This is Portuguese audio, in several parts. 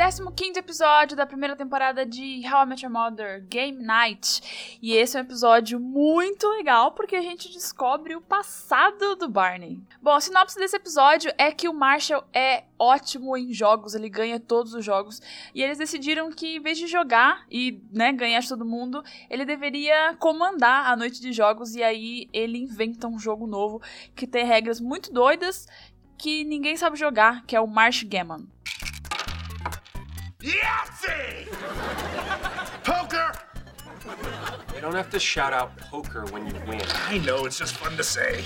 15 episódio da primeira temporada de How I Met Your Mother Game Night. E esse é um episódio muito legal porque a gente descobre o passado do Barney. Bom, a sinopse desse episódio é que o Marshall é ótimo em jogos, ele ganha todos os jogos. E eles decidiram que em vez de jogar e né, ganhar de todo mundo, ele deveria comandar a noite de jogos. E aí ele inventa um jogo novo que tem regras muito doidas que ninguém sabe jogar, que é o Marsh Gammon. Yahtzee! Poker! You don't have to shout out poker when you win. I know, it's just fun to say.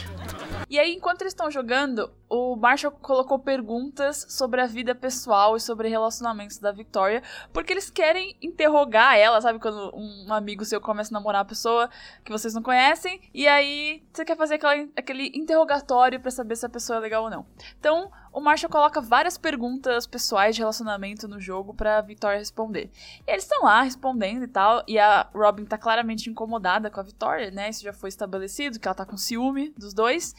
E aí, enquanto eles estão jogando, o Marshall colocou perguntas sobre a vida pessoal e sobre relacionamentos da Victoria, porque eles querem interrogar ela, sabe? Quando um amigo seu começa a namorar uma pessoa que vocês não conhecem, e aí você quer fazer aquela, aquele interrogatório para saber se a pessoa é legal ou não. Então, o Marshall coloca várias perguntas pessoais de relacionamento no jogo pra Victoria responder. E eles estão lá respondendo e tal, e a Robin tá claramente incomodada com a Victoria, né? Isso já foi estabelecido, que ela tá com ciúme dos dois.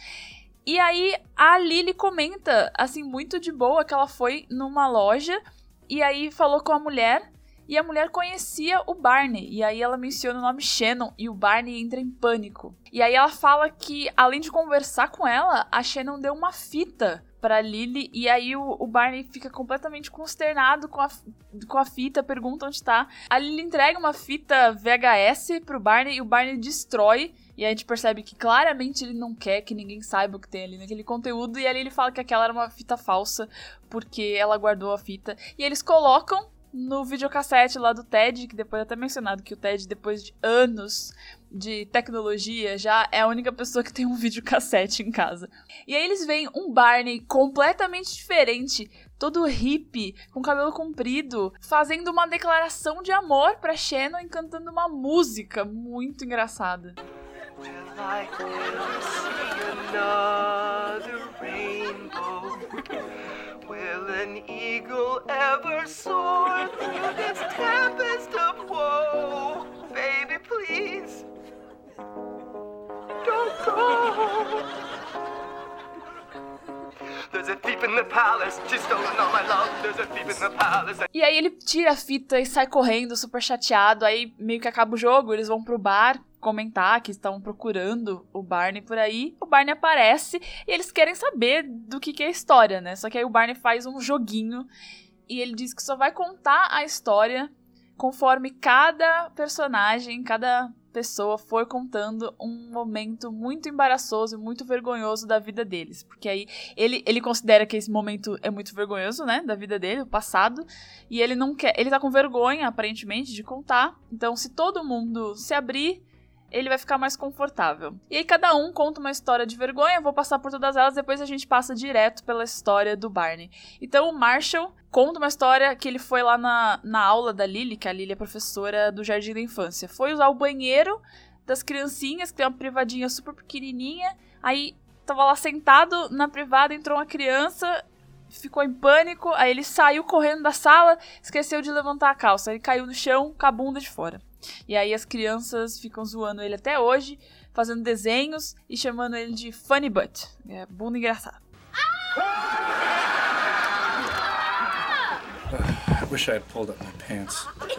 E aí a Lily comenta, assim, muito de boa, que ela foi numa loja e aí falou com a mulher. E a mulher conhecia o Barney. E aí ela menciona o nome Shannon e o Barney entra em pânico. E aí ela fala que, além de conversar com ela, a Shannon deu uma fita pra Lily. E aí o, o, Barney fica completamente consternado com a, com a fita, pergunta onde tá. A Lily entrega uma fita VHS pro Barney e o Barney destrói. E a gente percebe que claramente ele não quer que ninguém saiba o que tem ali naquele conteúdo. E ali ele fala que aquela era uma fita falsa, porque ela guardou a fita. E eles colocam no videocassete lá do TED, que depois é até mencionado que o TED, depois de anos de tecnologia, já é a única pessoa que tem um videocassete em casa. E aí eles veem um Barney completamente diferente, todo hippie, com cabelo comprido, fazendo uma declaração de amor pra Shannon e cantando uma música muito engraçada. E aí ele tira a fita e sai correndo, super chateado. Aí meio que acaba o jogo, eles vão pro bar comentar que estão procurando o Barney por aí. O Barney aparece e eles querem saber do que, que é a história, né? Só que aí o Barney faz um joguinho e ele diz que só vai contar a história conforme cada personagem, cada pessoa for contando um momento muito embaraçoso, muito vergonhoso da vida deles. Porque aí ele, ele considera que esse momento é muito vergonhoso, né? Da vida dele, o passado. E ele não quer. Ele tá com vergonha, aparentemente, de contar. Então, se todo mundo se abrir ele vai ficar mais confortável. E aí cada um conta uma história de vergonha, vou passar por todas elas, depois a gente passa direto pela história do Barney. Então o Marshall conta uma história que ele foi lá na, na aula da Lily, que a Lily é professora do Jardim da Infância. Foi usar o banheiro das criancinhas, que tem uma privadinha super pequenininha, aí tava lá sentado na privada, entrou uma criança, ficou em pânico, aí ele saiu correndo da sala, esqueceu de levantar a calça, ele caiu no chão com a bunda de fora. E aí as crianças ficam zoando ele até hoje, fazendo desenhos e chamando ele de Funny Butt. É bunda engraçado. I wish I had pulled up my pants.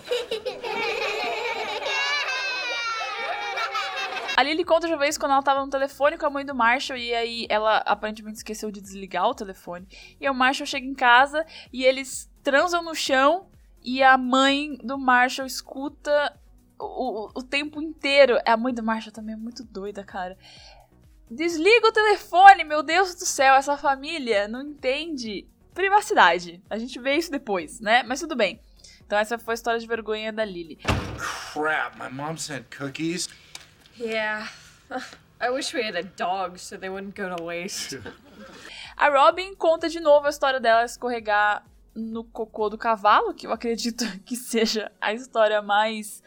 Ali ele conta uma vez quando ela tava no telefone com a mãe do Marshall e aí ela aparentemente esqueceu de desligar o telefone. E o Marshall chega em casa e eles transam no chão e a mãe do Marshall escuta o, o tempo inteiro. A mãe do Marshall também é muito doida, cara. Desliga o telefone, meu Deus do céu, essa família não entende privacidade. A gente vê isso depois, né? Mas tudo bem. Então essa foi a história de vergonha da Lily. Crap, my mom sent cookies. Yeah. I wish we had a dog so they wouldn't go to waste. a Robin conta de novo a história dela escorregar no cocô do cavalo, que eu acredito que seja a história mais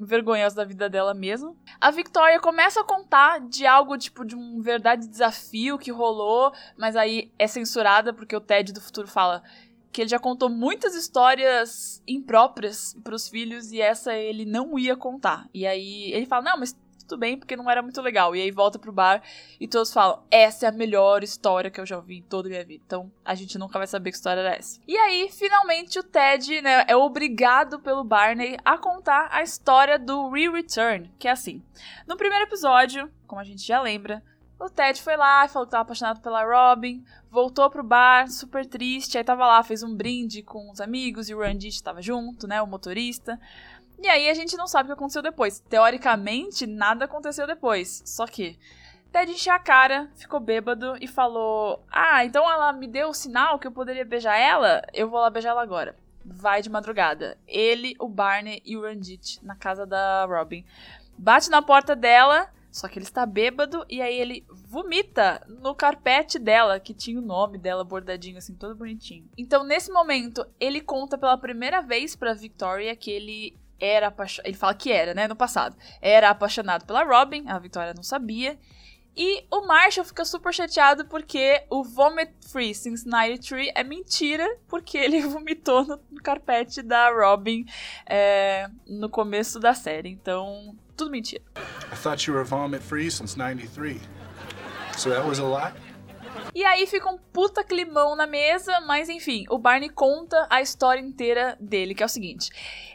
vergonhosa da vida dela mesmo. A Victoria começa a contar de algo tipo de um verdade desafio que rolou, mas aí é censurada porque o Ted do futuro fala que ele já contou muitas histórias impróprias para os filhos e essa ele não ia contar. E aí ele fala: "Não, mas bem, porque não era muito legal. E aí volta pro bar e todos falam: essa é a melhor história que eu já ouvi em toda a minha vida. Então a gente nunca vai saber que história era essa. E aí, finalmente, o Ted né, é obrigado pelo Barney a contar a história do Re-Return, que é assim. No primeiro episódio, como a gente já lembra, o Ted foi lá falou que tava apaixonado pela Robin, voltou pro bar, super triste, aí tava lá, fez um brinde com os amigos e o Randy tava junto, né, o motorista. E aí a gente não sabe o que aconteceu depois. Teoricamente, nada aconteceu depois. Só que Ted encheu a cara, ficou bêbado e falou: Ah, então ela me deu o sinal que eu poderia beijar ela? Eu vou lá beijar ela agora. Vai de madrugada. Ele, o Barney e o Randit na casa da Robin. Bate na porta dela só que ele está bêbado e aí ele vomita no carpete dela, que tinha o nome dela bordadinho assim, todo bonitinho. Então, nesse momento, ele conta pela primeira vez pra Victoria que ele era apaixonado. Ele fala que era, né? No passado. Era apaixonado pela Robin, a Victoria não sabia. E o Marshall fica super chateado porque o Vomit Free Since 93 é mentira, porque ele vomitou no, no carpete da Robin é, no começo da série. Então, tudo mentira. I thought you were vomit free since 93. So that was a lie? E aí fica um puta climão na mesa, mas enfim, o Barney conta a história inteira dele, que é o seguinte.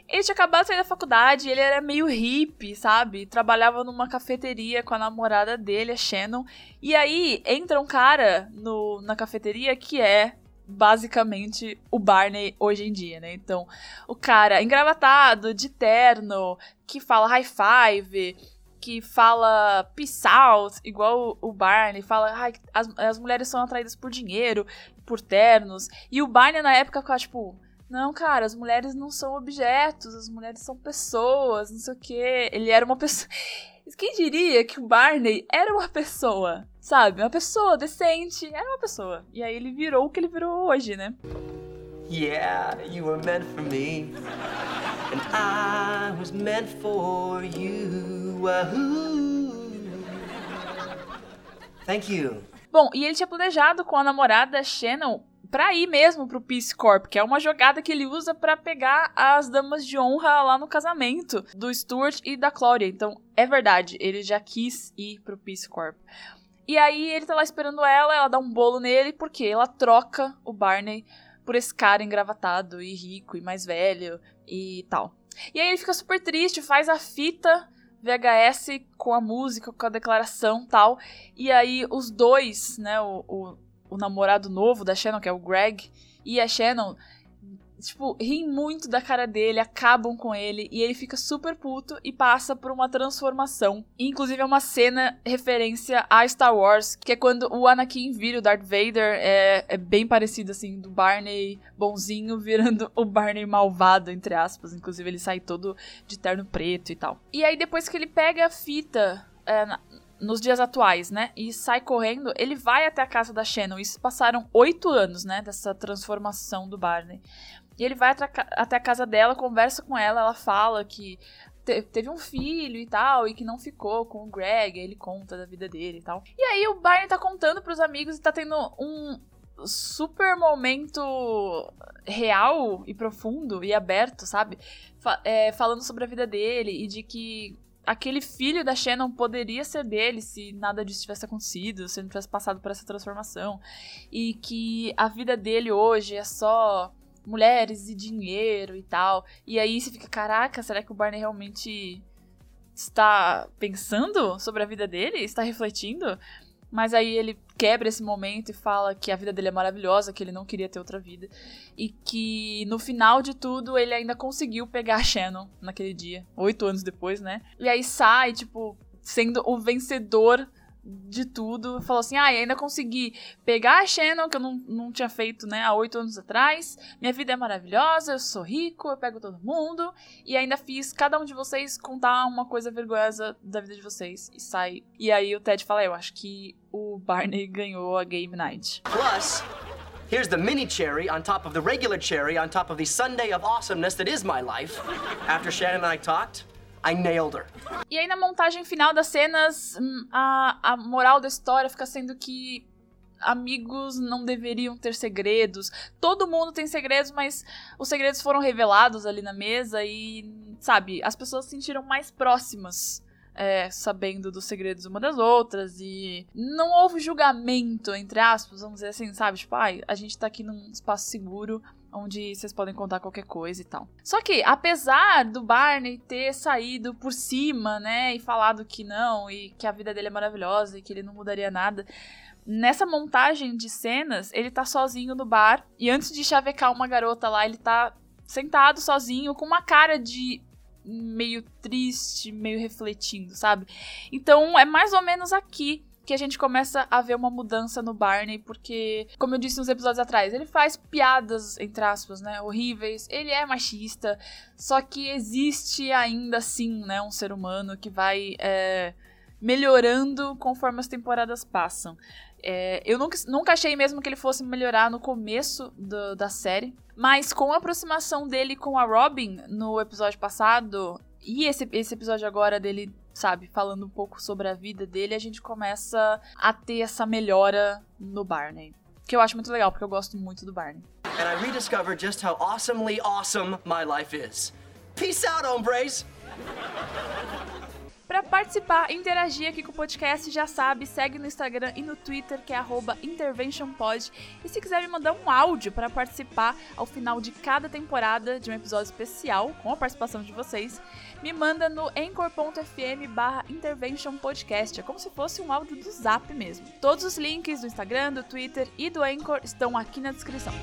Ele tinha acabado de sair da faculdade, ele era meio hippie, sabe? Trabalhava numa cafeteria com a namorada dele, a Shannon. E aí entra um cara no, na cafeteria que é basicamente o Barney hoje em dia, né? Então, o cara engravatado, de terno, que fala high five, que fala peace out, igual o Barney, fala ai, as, as mulheres são atraídas por dinheiro, por ternos. E o Barney na época ficava tipo, não, cara, as mulheres não são objetos, as mulheres são pessoas, não sei o quê. Ele era uma pessoa. Quem diria que o Barney era uma pessoa, sabe? Uma pessoa decente, era uma pessoa. E aí ele virou o que ele virou hoje, né? Yeah, you were meant for me. And I was meant for you. Thank you. Bom, e ele tinha planejado com a namorada Shannon pra ir mesmo pro Peace Corp, que é uma jogada que ele usa para pegar as damas de honra lá no casamento do Stuart e da Claudia. Então, é verdade, ele já quis ir pro Peace Corp. E aí ele tá lá esperando ela, ela dá um bolo nele, porque ela troca o Barney por esse cara engravatado e rico e mais velho e tal. E aí ele fica super triste, faz a fita VHS com a música, com a declaração tal. E aí os dois, né, o, o, o namorado novo da Shannon, que é o Greg, e a Shannon tipo, riem muito da cara dele, acabam com ele e ele fica super puto e passa por uma transformação. Inclusive é uma cena referência a Star Wars, que é quando o Anakin vira o Darth Vader, é, é bem parecido assim, do Barney bonzinho virando o Barney malvado, entre aspas. Inclusive ele sai todo de terno preto e tal. E aí depois que ele pega a fita é, nos dias atuais, né? E sai correndo, ele vai até a casa da Shannon. Isso passaram oito anos, né? Dessa transformação do Barney. E ele vai até a casa dela, conversa com ela, ela fala que te teve um filho e tal, e que não ficou com o Greg, ele conta da vida dele e tal. E aí o Barney tá contando pros amigos e tá tendo um super momento real e profundo e aberto, sabe? Fa é, falando sobre a vida dele e de que aquele filho da Shannon poderia ser dele se nada disso tivesse acontecido, se ele não tivesse passado por essa transformação. E que a vida dele hoje é só mulheres e dinheiro e tal. E aí você fica, caraca, será que o Barney realmente está pensando sobre a vida dele? Está refletindo? Mas aí ele quebra esse momento e fala que a vida dele é maravilhosa, que ele não queria ter outra vida. E que no final de tudo ele ainda conseguiu pegar a Shannon naquele dia, oito anos depois, né? E aí sai, tipo, sendo o vencedor de tudo. Falou assim: ah, ainda consegui pegar a Shannon, que eu não, não tinha feito né, há oito anos atrás. Minha vida é maravilhosa, eu sou rico, eu pego todo mundo. E ainda fiz cada um de vocês contar uma coisa vergonhosa da vida de vocês. E sai. E aí o Ted fala: eu acho que o Barney ganhou a Game Night. Plus, here's the mini cherry on top of the regular cherry on top of the Sunday of awesomeness that is my life. After Shannon and I talked. I nailed her. E aí na montagem final das cenas, hum, a, a moral da história fica sendo que amigos não deveriam ter segredos. Todo mundo tem segredos, mas os segredos foram revelados ali na mesa e, sabe, as pessoas se sentiram mais próximas é, sabendo dos segredos uma das outras e não houve julgamento, entre aspas, vamos dizer assim, sabe? Tipo, ai, a gente tá aqui num espaço seguro onde vocês podem contar qualquer coisa e tal. Só que, apesar do Barney ter saído por cima, né, e falado que não, e que a vida dele é maravilhosa e que ele não mudaria nada, nessa montagem de cenas, ele tá sozinho no bar e antes de chavecar uma garota lá, ele tá sentado sozinho com uma cara de meio triste, meio refletindo, sabe? Então é mais ou menos aqui que a gente começa a ver uma mudança no Barney, porque, como eu disse nos episódios atrás, ele faz piadas, entre aspas, né, horríveis, ele é machista, só que existe ainda assim, né, um ser humano que vai é, melhorando conforme as temporadas passam. É, eu nunca, nunca achei mesmo que ele fosse melhorar no começo do, da série, mas com a aproximação dele com a Robin no episódio passado, e esse, esse episódio agora dele sabe, falando um pouco sobre a vida dele, a gente começa a ter essa melhora no Barney. Que eu acho muito legal, porque eu gosto muito do Barney. And I rediscovered just how awesomely awesome my life is. Peace out, hombres! Para participar, interagir aqui com o podcast, já sabe, segue no Instagram e no Twitter, que é interventionpod. E se quiser me mandar um áudio para participar ao final de cada temporada de um episódio especial, com a participação de vocês, me manda no anchor.fm barra interventionpodcast. É como se fosse um áudio do Zap mesmo. Todos os links do Instagram, do Twitter e do Anchor estão aqui na descrição.